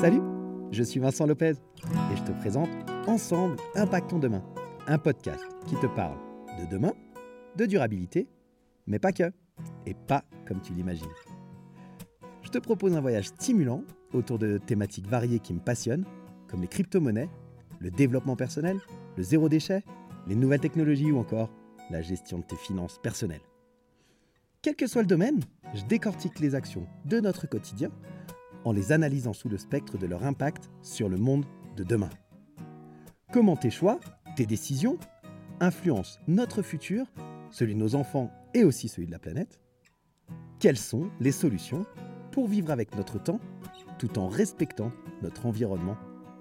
Salut, je suis Vincent Lopez et je te présente Ensemble Impactons Demain, un podcast qui te parle de demain, de durabilité, mais pas que, et pas comme tu l'imagines. Je te propose un voyage stimulant autour de thématiques variées qui me passionnent, comme les crypto-monnaies, le développement personnel, le zéro déchet, les nouvelles technologies ou encore la gestion de tes finances personnelles. Quel que soit le domaine, je décortique les actions de notre quotidien en les analysant sous le spectre de leur impact sur le monde de demain. Comment tes choix, tes décisions, influencent notre futur, celui de nos enfants et aussi celui de la planète? Quelles sont les solutions pour vivre avec notre temps tout en respectant notre environnement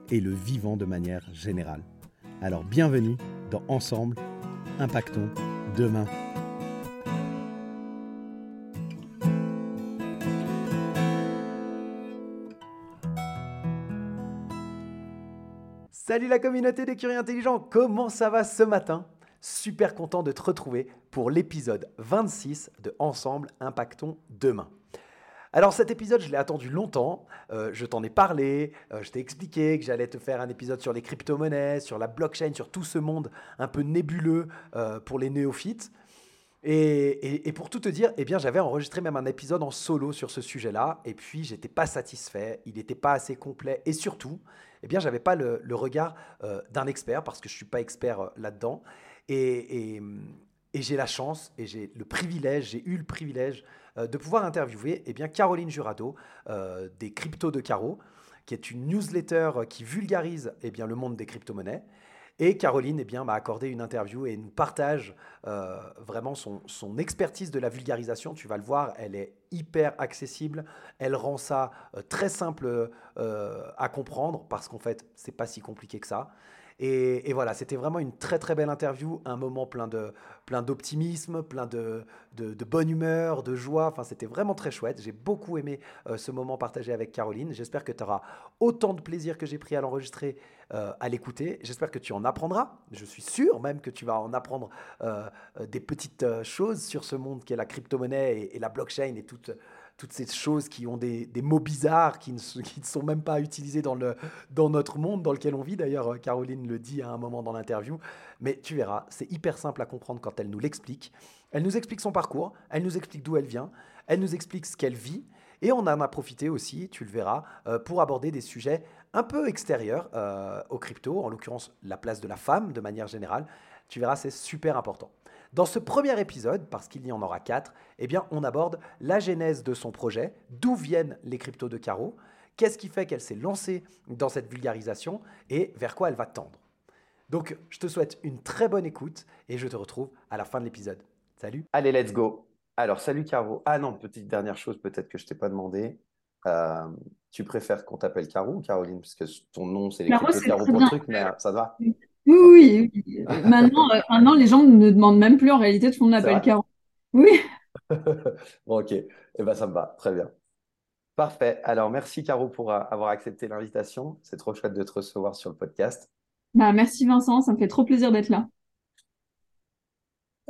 et le vivant de manière générale? Alors bienvenue dans Ensemble, impactons demain. Salut la communauté des curieux intelligents, comment ça va ce matin? Super content de te retrouver pour l'épisode 26 de Ensemble Impactons Demain. Alors cet épisode, je l'ai attendu longtemps, euh, je t'en ai parlé, euh, je t'ai expliqué que j'allais te faire un épisode sur les crypto-monnaies, sur la blockchain, sur tout ce monde un peu nébuleux euh, pour les néophytes. Et, pour tout te dire, eh bien, j'avais enregistré même un épisode en solo sur ce sujet-là, et puis j'étais pas satisfait, il n'était pas assez complet, et surtout, eh bien, j'avais pas le, regard euh, d'un expert parce que je suis pas expert euh, là-dedans, et, j'ai la chance et j'ai le privilège, j'ai eu le privilège euh, de pouvoir interviewer eh bien Caroline Jurado des Cryptos de Caro, qui est une newsletter qui vulgarise eh bien le monde des crypto-monnaies. Et Caroline eh m'a accordé une interview et nous partage euh, vraiment son, expertise de la vulgarisation. Tu vas le voir, elle est hyper accessible. Elle rend ça euh, très simple euh, à comprendre parce qu'en fait, c'est pas si compliqué que ça. Et, voilà, c'était vraiment une très très belle interview, un moment plein plein d'optimisme, plein de, de, bonne humeur, de joie. Enfin, c'était vraiment très chouette. J'ai beaucoup aimé euh, ce moment partagé avec Caroline. J'espère que tu auras autant de plaisir que j'ai pris à l'enregistrer, euh, à l'écouter. J'espère que tu en apprendras. Je suis sûr même que tu vas en apprendre euh, des petites choses sur ce monde qui est la crypto-monnaie et, et la blockchain et toute toutes ces choses qui ont des, mots bizarres, qui ne, sont même pas utilisés dans notre monde dans lequel on vit. D'ailleurs, euh, Caroline le dit à un moment dans l'interview. Mais tu verras, c'est hyper simple à comprendre quand elle nous l'explique. Elle nous explique son parcours, elle nous explique d'où elle vient, elle nous explique ce qu'elle vit. Et on en a profité aussi, tu le verras, euh, pour aborder des sujets un peu extérieurs euh, aux crypto, en l'occurrence la place de la femme de manière générale. Tu verras, c'est super important. Dans ce premier épisode, parce qu'il y en aura quatre, eh bien, on aborde la genèse de son projet, d'où viennent les cryptos de Caro, qu'est-ce qui fait qu'elle s'est lancée dans cette vulgarisation et vers quoi elle va tendre. Donc, je te souhaite une très bonne écoute et je te retrouve à la fin de l'épisode. Salut Allez, let's go Alors, salut Caro. Ah non, petite dernière chose peut-être que je t'ai pas demandé. Euh, tu préfères qu'on t'appelle Caro ou Caroline? Parce que ton nom, c'est les Caro, Caro pour le truc, mais ça te va oui, oui. Maintenant, euh, maintenant, les gens ne demandent même plus en réalité tout le monde appelle Caro. Oui. bon, ok. Eh ben, ça me va. Très bien. Parfait. Alors, merci Caro pour euh, avoir accepté l'invitation. C'est trop chouette de te recevoir sur le podcast. Bah, merci Vincent, ça me fait trop plaisir d'être là.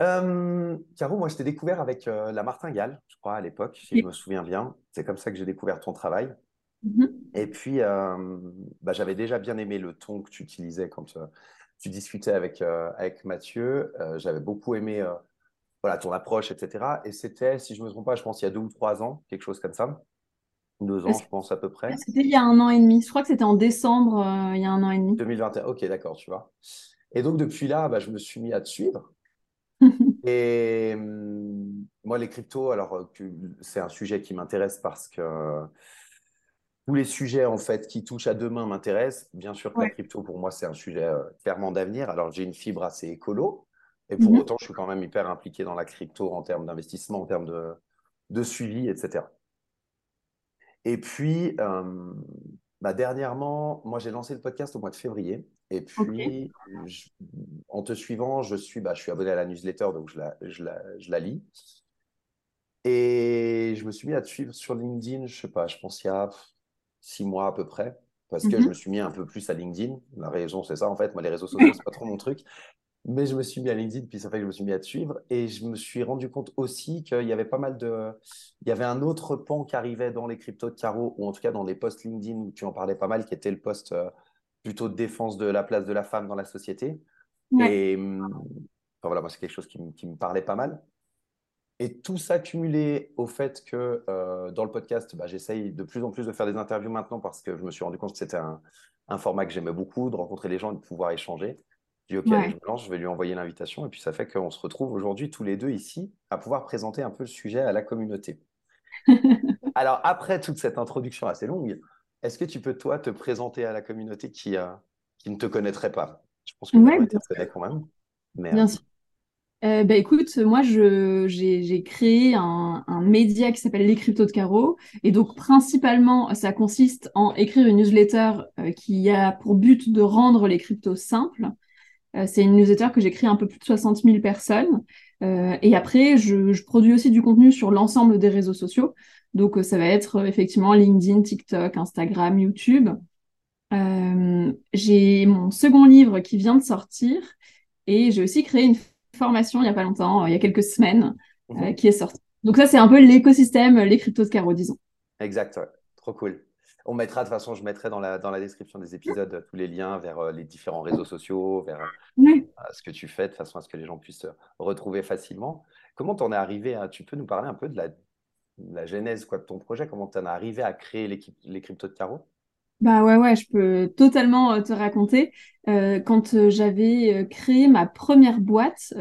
Euh, Caro, moi, je t'ai découvert avec la martingale, je crois, à l'époque, si je me souviens bien. C'est comme ça que j'ai découvert ton travail. Mm-hmm. Et puis, bah, j'avais déjà bien aimé le ton que tu utilisais quand tu discutais avec, euh, avec Mathieu. Euh, j'avais beaucoup aimé euh, voilà, ton approche, etc. Et c'était, si je ne me trompe pas, je pense il y a deux ou trois ans, quelque chose comme ça. Deux ans, je pense à peu près. C'était il y a un an et demi. Je crois que c'était en décembre, il y a un an et demi. 2021, ok, d'accord, tu vois. Et donc, depuis là, bah, je me suis mis à te suivre. et hum, moi, les cryptos, alors, c'est un sujet qui m'intéresse parce que tous les sujets en fait qui touchent à demain m'intéressent. Bien sûr que la crypto pour moi c'est un sujet euh, clairement d'avenir. Alors j'ai une fibre assez écolo et pour mhm. autant je suis quand même hyper impliqué dans la crypto en termes d'investissement, en termes de, de, suivi, etc. Et puis euh, bah, dernièrement, moi j'ai lancé le podcast au mois de février et puis en te suivant, je suis, bah, je suis abonné à la newsletter donc je la, je la, je la lis. Et je me suis mis à te suivre sur LinkedIn, je sais pas, je pense il y a six mois à peu près, parce que je mhm. me suis mis un peu plus à LinkedIn. La raison, c'est ça, en fait. Moi, les réseaux sociaux, c'est pas trop mon truc. Mais je me suis mis à LinkedIn, puis ça fait que je me suis mis à te suivre. Et je me suis rendu compte aussi qu'il y avait pas mal de. Il y avait un autre pan qui arrivait dans les cryptos de Caro, ou en tout cas dans les posts LinkedIn où tu en parlais pas mal, qui était le post euh, plutôt de défense de la place de la femme dans la société. Et hum, enfin, voilà, moi, c'est quelque chose qui, qui, me parlait pas mal. Et tout ça cumulé au fait que euh, dans le podcast, bah, j'essaye de plus en plus de faire des interviews maintenant parce que je me suis rendu compte que c'était un, un format que j'aimais beaucoup, de rencontrer les gens et de pouvoir échanger dis, OK, je me lance, je vais lui envoyer l'invitation. Et puis, ça fait qu'on se retrouve aujourd'hui tous les deux ici à pouvoir présenter un peu le sujet à la communauté. Alors, après toute cette introduction assez longue, est-ce que tu peux, toi, te présenter à la communauté qui, euh, qui ne te connaîtrait pas? Je pense que ouais, tu connais quand même. Mais, bien euh, sûr. Euh, bah, écoute, moi, j'ai créé un, un, média qui s'appelle Les Cryptos de Caro. Et donc, principalement, ça consiste en écrire une newsletter qui a pour but de rendre les cryptos simples. Euh, c'est une newsletter que j'écris un peu plus de 60 000 personnes. Euh, et après, je, produis aussi du contenu sur l'ensemble des réseaux sociaux. Donc, euh, ça va être effectivement LinkedIn, TikTok, Instagram, YouTube. j'ai mon second livre qui vient de sortir et j'ai aussi créé une formation il n'y a pas longtemps, il y a quelques semaines, mhm. qui est sortie. Donc ça, c'est un peu l'écosystème, les cryptos de Caro, disons. Exact, trop cool. On mettra, de toute façon, je mettrai dans la, dans la description des épisodes tous les liens vers euh, les différents réseaux sociaux, vers euh, ce que tu fais, de façon à ce que les gens puissent retrouver facilement. Comment tu en es arrivé à, Tu peux nous parler un peu de la, la genèse quoi, de ton projet? Comment tu en es arrivé à créer les cryptos de Caro bah ouais, ouais, je peux totalement euh, te raconter. quand j'avais créé ma première boîte,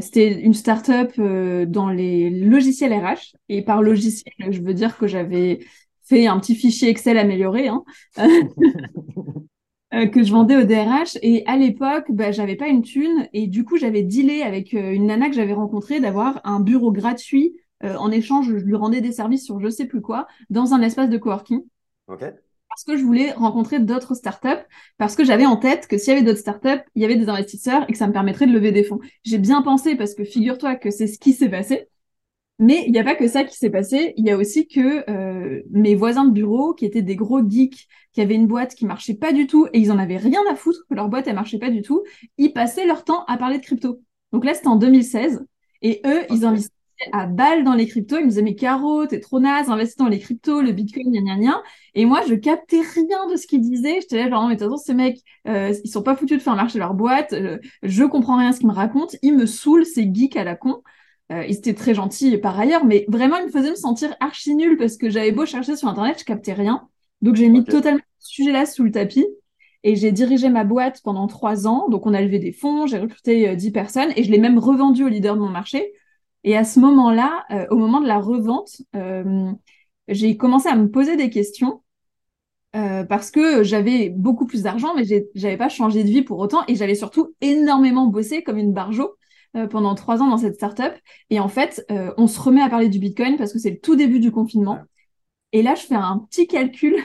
c'était une start-up dans les logiciels RH. Et par logiciel, je veux dire que j'avais fait un petit fichier Excel amélioré hein, euh, que je vendais au DRH. Et à l'époque, bah, j'avais pas une thune et du coup, j'avais dealé avec euh, une nana que j'avais rencontrée d'avoir un bureau gratuit. Euh, en échange, je lui rendais des services sur je sais plus quoi dans un espace de coworking. Parce que je voulais rencontrer d'autres startups, parce que j'avais en tête que s'il y avait d'autres startups, il y avait des investisseurs et que ça me permettrait de lever des fonds. J'ai bien pensé parce que figure-toi que c'est ce qui s'est passé. Mais il n'y a pas que ça qui s'est passé. Il y a aussi que euh, mes voisins de bureau, qui étaient des gros geeks, qui avaient une boîte qui marchait pas du tout et ils en avaient rien à foutre que leur boîte elle marchait pas du tout, ils passaient leur temps à parler de crypto. Donc là, c'était en 2016 et eux, ils investissaient à balle dans les cryptos. Ils me disaient mais Caro, t'es trop naze, investis dans les cryptos, le Bitcoin, gna gna gna. Et moi, je captais rien de ce qu'ils disaient. J'étais là genre mais de toute façon, ces mecs, euh, ils sont pas foutus de faire marcher leur boîte. Euh, je comprends rien à ce qu'ils me racontent. Ils me saoulent, ces geeks à la con. Euh, ils étaient très gentils par ailleurs, mais vraiment, ils me faisaient me sentir archi nul parce que j'avais beau chercher sur Internet, je captais rien. Donc, j'ai mis totalement ce sujet-là sous le tapis et j'ai dirigé ma boîte pendant trois ans. Donc, on a levé des fonds, j'ai recruté euh, dix personnes et je l'ai même revendu au leader de mon marché. Et à ce moment-là, euh, au moment de la revente, j'ai commencé à me poser des questions parce que j'avais beaucoup plus d'argent, mais j'avais pas changé de vie pour autant et j'avais surtout énormément bossé comme une barjo euh, pendant trois ans dans cette startup. Et en fait, euh, on se remet à parler du Bitcoin parce que c'est le tout début du confinement. Et là, je fais un petit calcul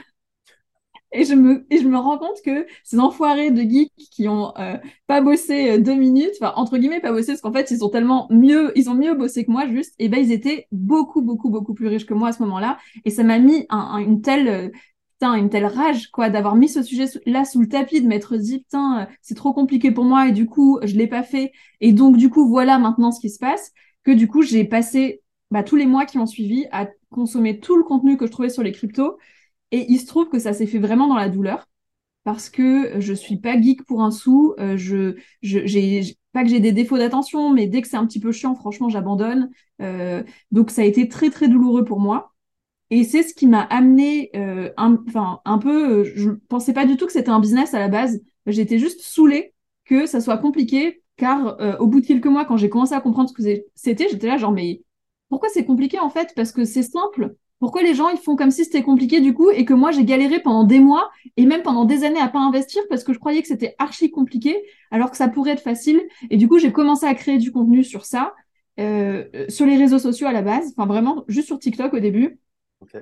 et je me, je me rends compte que ces enfoirés de geeks qui ont euh, pas bossé deux minutes, enfin, entre guillemets, pas bossé, parce qu'en fait, ils sont tellement mieux, ils ont mieux bossé que moi, juste, et ben, ils étaient beaucoup, beaucoup, beaucoup plus riches que moi à ce moment-là. Et ça m'a mis un, une telle putain, une telle rage, quoi, d'avoir mis ce sujet-là sous le tapis, de m'être dit, putain, euh, c'est trop compliqué pour moi et du coup, je l'ai pas fait. Et donc, du coup, voilà maintenant ce qui se passe, que du coup, j'ai passé bah, tous les mois qui ont suivi à consommer tout le contenu que je trouvais sur les cryptos. Et il se trouve que ça s'est fait vraiment dans la douleur parce que je suis pas geek pour un sou. Euh, pas que j'ai des défauts d'attention, mais dès que c'est un petit peu chiant, franchement, j'abandonne. Euh, donc ça a été très très douloureux pour moi. Et c'est ce qui m'a amené, euh, un, enfin, un peu, je pensais pas du tout que c'était un business à la base. J'étais juste saoulée que ça soit compliqué, car au bout de quelques mois, quand j'ai commencé à comprendre ce que c'était, j'étais là genre, mais pourquoi c'est compliqué en fait? Parce que c'est simple. Pourquoi les gens ils font comme si c'était compliqué du coup et que moi j'ai galéré pendant des mois et même pendant des années à pas investir parce que je croyais que c'était archi compliqué alors que ça pourrait être facile. Et du coup j'ai commencé à créer du contenu sur ça sur les réseaux sociaux à la base enfin vraiment juste sur TikTok au début.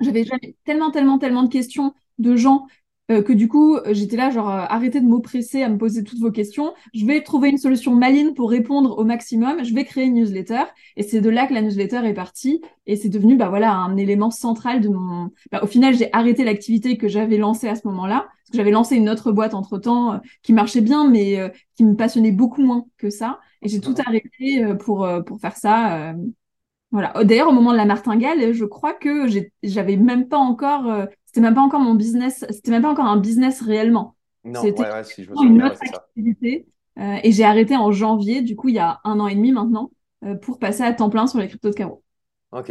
J'avais tellement, tellement, tellement de questions de gens euh, que du coup, j'étais là, genre, euh, arrêtez de m'oppresser à me poser toutes vos questions. Je vais trouver une solution maligne pour répondre au maximum. Je vais créer une newsletter. Et c'est de là que la newsletter est partie. Et c'est devenu, bah voilà, un élément central de mon. Bah, au final, j'ai arrêté l'activité que j'avais lancée à ce moment-là. Parce j'avais lancé une autre boîte entre temps qui marchait bien, mais qui me passionnait beaucoup moins que ça. Et j'ai tout arrêté pour, pour faire ça. Voilà. D'ailleurs, au moment de la martingale, je crois que j'avais même pas encore, c'était même pas encore mon business, c'était même pas encore un business réellement. Non, ouais, ouais, si je me souviens, une autre activité. Euh, et j'ai arrêté en janvier, du coup, il y a un an et demi maintenant, euh, pour passer à temps plein sur les cryptos de carreau. Ok.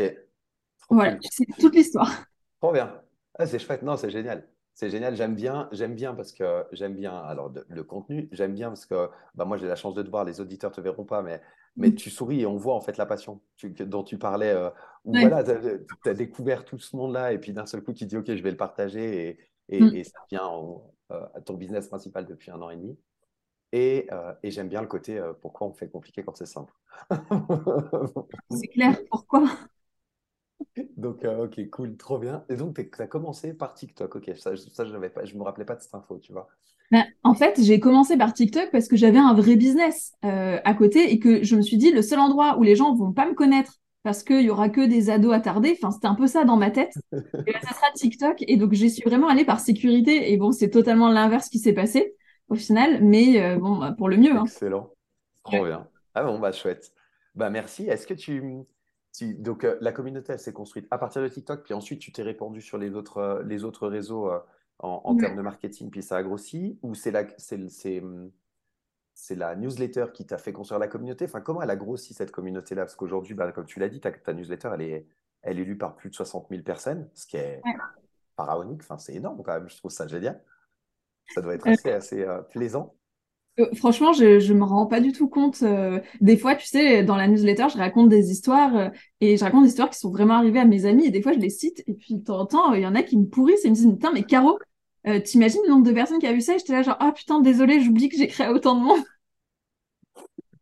voilà, c'est toute l'histoire. Trop bien. Ah, c'est chouette. Non, c'est génial. C'est génial, j'aime bien, j'aime bien parce que j'aime bien alors le contenu, j'aime bien parce que bah, moi j'ai la chance de te voir, les auditeurs te verront pas, mais, mais mm. tu souris et on voit en fait la passion dont tu parlais, euh, où voilà, tu as, découvert tout ce monde-là et puis d'un seul coup tu dis ok je vais le partager et, et, mm. ça vient à ton business principal depuis un an et demi. Et, euh, et j'aime bien le côté euh, pourquoi on fait compliqué quand c'est simple. c'est clair, pourquoi? Donc, euh, ok, cool, trop bien. Et donc, tu as commencé par TikTok. Ok, ça, ça je ne me rappelais pas de cette info, tu vois. Ben, en fait, j'ai commencé par TikTok parce que j'avais un vrai business à côté et que je me suis dit, le seul endroit où les gens vont pas me connaître parce qu'il y aura que des ados attardés, enfin, c'était un peu ça dans ma tête. et ben, ça sera TikTok. Et donc, j'y suis vraiment allée par sécurité. Et bon, c'est totalement l'inverse qui s'est passé au final, mais euh, bon, bah, pour le mieux. Hein. Excellent. Trop bien. Ah bon, bah chouette. Bah merci. Est-ce que tu. Donc euh, la communauté, elle s'est construite à partir de TikTok, puis ensuite tu t'es répandu sur les autres, euh, les autres réseaux en, termes de marketing, puis ça a grossi Ou c'est la, c'est, hum, c'est la newsletter qui t'a fait construire la communauté? Enfin, comment elle a grossi cette communauté-là? Parce qu'aujourd'hui, bah, comme tu l'as dit, ta, ta, newsletter, elle est, elle est lue par plus de 60 000 personnes, ce qui est pharaonique. Enfin, c'est énorme quand même. Je trouve ça génial. Ça doit être assez, assez euh, plaisant. Euh, franchement, je ne me rends pas du tout compte. Euh, des fois, tu sais, dans la newsletter, je raconte des histoires et je raconte des histoires qui sont vraiment arrivées à mes amis et des fois, je les cite et puis de temps en temps, il y en a qui me pourrissent et me disent Putain, mais Caro, t'imagines le nombre de personnes qui a vu ça? Et j'étais là, genre, ah putain, désolé, j'oublie que j'ai créé autant de monde.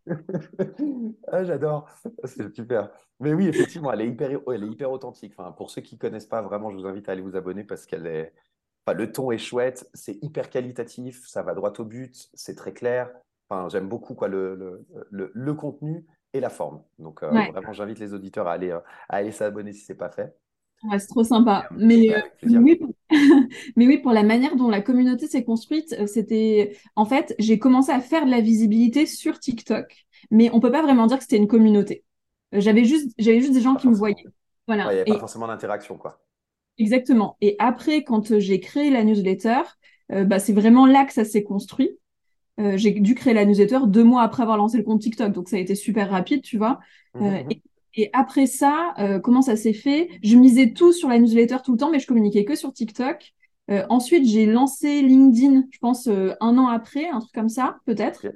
ah, j'adore, c'est super. Mais oui, effectivement, elle est hyper, elle est hyper authentique. Pour ceux qui ne connaissent pas, vraiment, je vous invite à aller vous abonner parce qu'elle est, le ton est chouette, c'est hyper qualitatif, ça va droit au but, c'est très clair. Enfin, j'aime beaucoup quoi, le, le, le, contenu et la forme. Donc, euh, vraiment, j'invite les auditeurs à aller, euh, à aller s'abonner si ce n'est pas fait. c'est trop sympa. Mais, euh, oui, mais oui, pour la manière dont la communauté s'est construite, c'était. En fait, j'ai commencé à faire de la visibilité sur TikTok, mais on ne peut pas vraiment dire que c'était une communauté. J'avais juste, j'avais juste des gens qui me voyaient. Voilà. Il n'y avait pas forcément d'interaction, quoi. Exactement. Et après, quand euh, j'ai créé la newsletter, euh, bah, c'est vraiment là que ça s'est construit. Euh, j'ai dû créer la newsletter deux mois après avoir lancé le compte TikTok, donc ça a été super rapide, tu vois. Mmh, mmh. et, après ça, comment ça s'est fait? Je misais tout sur la newsletter tout le temps, mais je communiquais que sur TikTok. ensuite, j'ai lancé LinkedIn, je pense un an après, un truc comme ça, peut-être.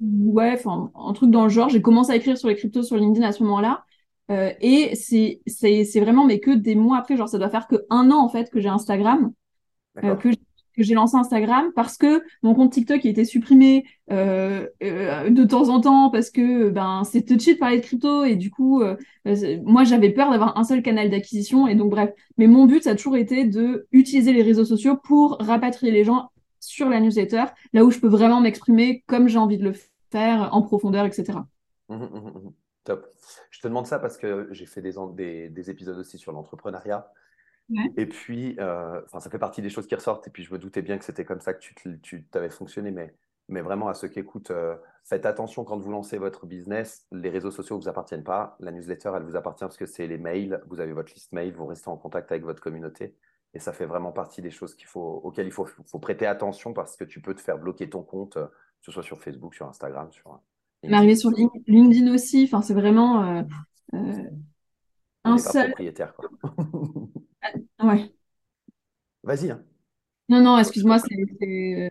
Ouais, enfin, un truc dans le genre. J'ai commencé à écrire sur les cryptos sur LinkedIn à ce moment-là. Euh, et c'est, c'est, c'est vraiment, mais que des mois après, genre ça doit faire que un an en fait que j'ai Instagram, euh, que, que j'ai lancé Instagram parce que mon compte TikTok il était supprimé euh, de temps en temps parce que ben c'est touchy de parler de crypto et du coup moi j'avais peur d'avoir un seul canal d'acquisition et donc bref. Mais mon but ça a toujours été de utiliser les réseaux sociaux pour rapatrier les gens sur la newsletter, là où je peux vraiment m'exprimer comme j'ai envie de le faire en profondeur, etc. Top. Je te demande ça parce que j'ai fait des, des, épisodes aussi sur l'entrepreneuriat. Et puis, euh, ça fait partie des choses qui ressortent. Et puis, je me doutais bien que c'était comme ça que tu, tu avais fonctionné. Mais, mais vraiment, à ceux qui écoutent, euh, faites attention quand vous lancez votre business. Les réseaux sociaux ne vous appartiennent pas. La newsletter, elle vous appartient parce que c'est les mails. Vous avez votre liste mail. Vous restez en contact avec votre communauté. Et ça fait vraiment partie des choses qu'il faut, auxquelles il faut, faut, prêter attention parce que tu peux te faire bloquer ton compte, euh, que ce soit sur Facebook, sur Instagram, sur, M'arriver sur LinkedIn aussi. Enfin, c'est vraiment euh, euh, un seul. propriétaire, quoi. Ah, ouais. Vas-y. Hein. Non, non, excuse-moi, c'est.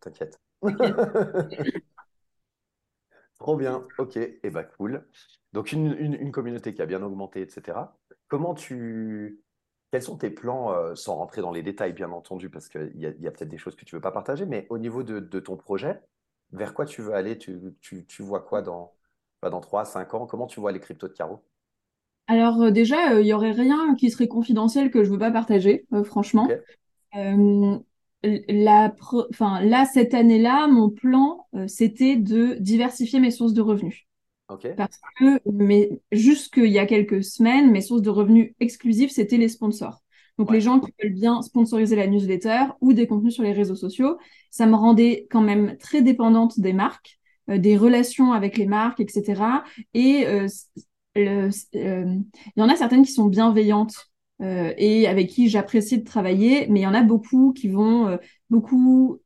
T'inquiète. Trop bien, ok, et eh bah cool. Donc une, une, communauté qui a bien augmenté, etc. Comment tu, quels sont tes plans, euh, sans rentrer dans les détails bien entendu, parce qu'il y a, y a peut-être des choses que tu ne veux pas partager, mais au niveau de, de ton projet, vers quoi tu veux aller? Tu, vois quoi dans, bah, dans 3, 5 ans? Comment tu vois les cryptos de carreau Alors euh, déjà, il euh, n'y aurait rien qui serait confidentiel que je ne veux pas partager, euh, franchement. La là, cette année-là, mon plan, c'était de diversifier mes sources de revenus. Parce que mais, jusqu'il y a quelques semaines, mes sources de revenus exclusives, c'était les sponsors. Donc les gens qui veulent bien sponsoriser la newsletter ou des contenus sur les réseaux sociaux, ça me rendait quand même très dépendante des marques, euh, des relations avec les marques, etc. Et euh, euh, il y en a certaines qui sont bienveillantes et avec qui j'apprécie de travailler, mais il y en a beaucoup qui vont beaucoup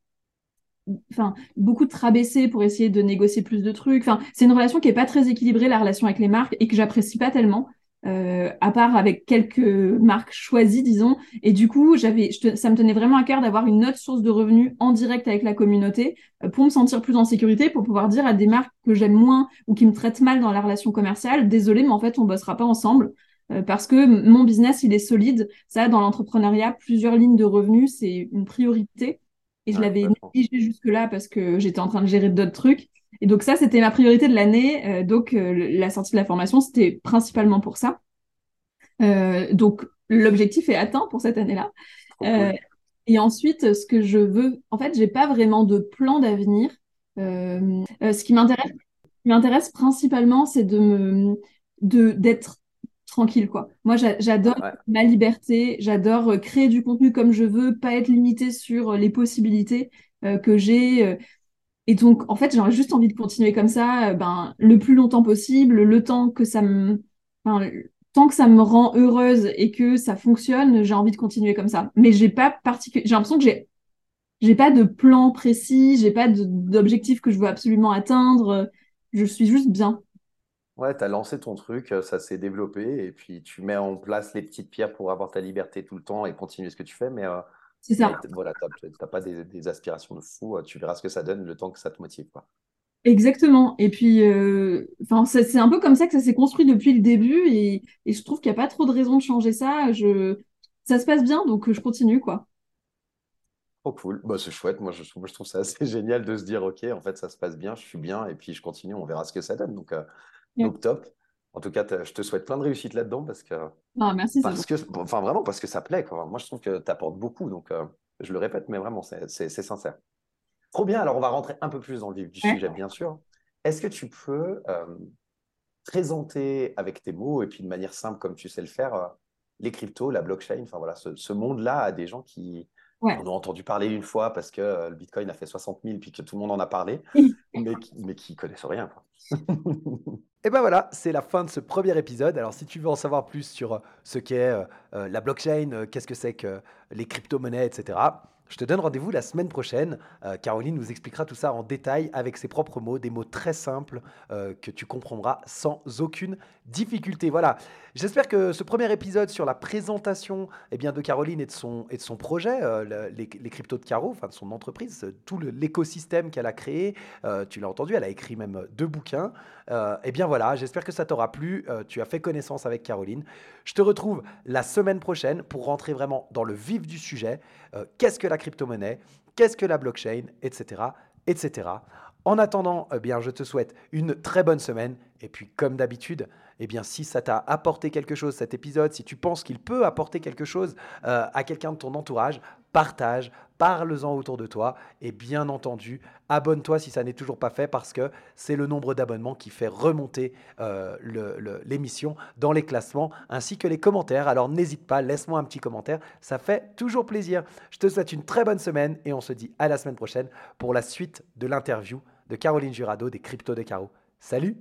enfin beaucoup de trabaisser pour essayer de négocier plus de trucs. Enfin, c'est une relation qui est pas très équilibrée la relation avec les marques et que j'apprécie pas tellement. Euh, à part avec quelques marques choisies, disons. Et du coup, j'avais, ça me tenait vraiment à cœur d'avoir une autre source de revenus en direct avec la communauté euh, pour me sentir plus en sécurité, pour pouvoir dire à des marques que j'aime moins ou qui me traitent mal dans la relation commerciale, désolé, mais en fait, on bossera pas ensemble. Euh, parce que mon business, il est solide. Ça, dans l'entrepreneuriat, plusieurs lignes de revenus, c'est une priorité. Et je l'avais négligé jusque-là parce que j'étais en train de gérer d'autres trucs. Et donc ça, c'était ma priorité de l'année. Euh, donc euh, la sortie de la formation, c'était principalement pour ça. Euh, donc l'objectif est atteint pour cette année-là. et ensuite, ce que je veux, en fait, j'ai pas vraiment de plan d'avenir. ce qui m'intéresse, m'intéresse principalement, c'est de me, de d'être tranquille quoi. Moi j'adore ma liberté, j'adore créer du contenu comme je veux, pas être limité sur les possibilités que j'ai. Et donc, en fait, j'aurais juste envie de continuer comme ça, euh, ben, le plus longtemps possible, le temps que ça me, tant que ça me rend heureuse et que ça fonctionne, j'ai envie de continuer comme ça. Mais j'ai pas particulier, j'ai l'impression que j'ai, j'ai pas de plan précis, j'ai pas d'objectif que je veux absolument atteindre. Je suis juste bien. Ouais, tu as lancé ton truc, euh, ça s'est développé, et puis tu mets en place les petites pierres pour avoir ta liberté tout le temps et continuer ce que tu fais. Mais euh, c'est ça. Voilà, tu n'as pas des, aspirations de fou, euh, tu verras ce que ça donne le temps que ça te motive. Quoi. Exactement. Et puis, euh, c'est un peu comme ça que ça s'est construit depuis le début et, je trouve qu'il n'y a pas trop de raison de changer ça. Je, ça se passe bien, donc je continue, quoi. Trop cool. Bah, c'est chouette. Moi je, je, trouve ça assez génial de se dire, OK, en fait, ça se passe bien, je suis bien, et puis je continue, on verra ce que ça donne. Donc, euh, donc top. En tout cas, je te souhaite plein de réussite là-dedans parce que. Ah, merci. Parce que, enfin, vraiment, parce que ça plaît. Quoi. Moi, je trouve que tu apportes beaucoup. Donc, euh, je le répète, mais vraiment, c'est sincère. Trop bien. Alors, on va rentrer un peu plus dans le vif du sujet, bien sûr. Est-ce que tu peux euh, présenter avec tes mots et puis de manière simple, comme tu sais le faire, euh, les cryptos, la blockchain, enfin voilà, ce, monde-là à des gens qui en ont entendu parler une fois parce que le Bitcoin a fait 60 000 puis que tout le monde en a parlé, mais, qui connaissent rien. Et ben voilà, c'est la fin de ce premier épisode. Alors si tu veux en savoir plus sur euh, ce qu'est euh, euh, la blockchain, qu'est-ce que c'est que les crypto-monnaies, etc., je te donne rendez-vous la semaine prochaine. Caroline nous expliquera tout ça en détail avec ses propres mots, des mots très simples que tu comprendras sans aucune difficulté. Voilà. J'espère que ce premier épisode sur la présentation eh bien, de Caroline et de son, et de son projet, euh, les, cryptos de Caro, enfin de son entreprise, tout l'écosystème qu'elle a créé, tu l'as entendu, elle a écrit même deux bouquins. eh bien voilà, j'espère que ça t'aura plu. tu as fait connaissance avec Caroline. Je te retrouve la semaine prochaine pour rentrer vraiment dans le vif du sujet. Qu'est-ce que la crypto-monnaie, qu'est-ce que la blockchain, etc. etc. En attendant, eh bien, je te souhaite une très bonne semaine. Et puis, comme d'habitude, eh bien, si ça t'a apporté quelque chose cet épisode, si tu penses qu'il peut apporter quelque chose euh, à quelqu'un de ton entourage, partage, parle-en autour de toi et bien entendu, abonne-toi si ça n'est toujours pas fait parce que c'est le nombre d'abonnements qui fait remonter euh, l'émission dans les classements ainsi que les commentaires. Alors n'hésite pas, laisse-moi un petit commentaire, ça fait toujours plaisir. Je te souhaite une très bonne semaine et on se dit à la semaine prochaine pour la suite de l'interview de Caroline Jurado des Cryptos de Caro. Salut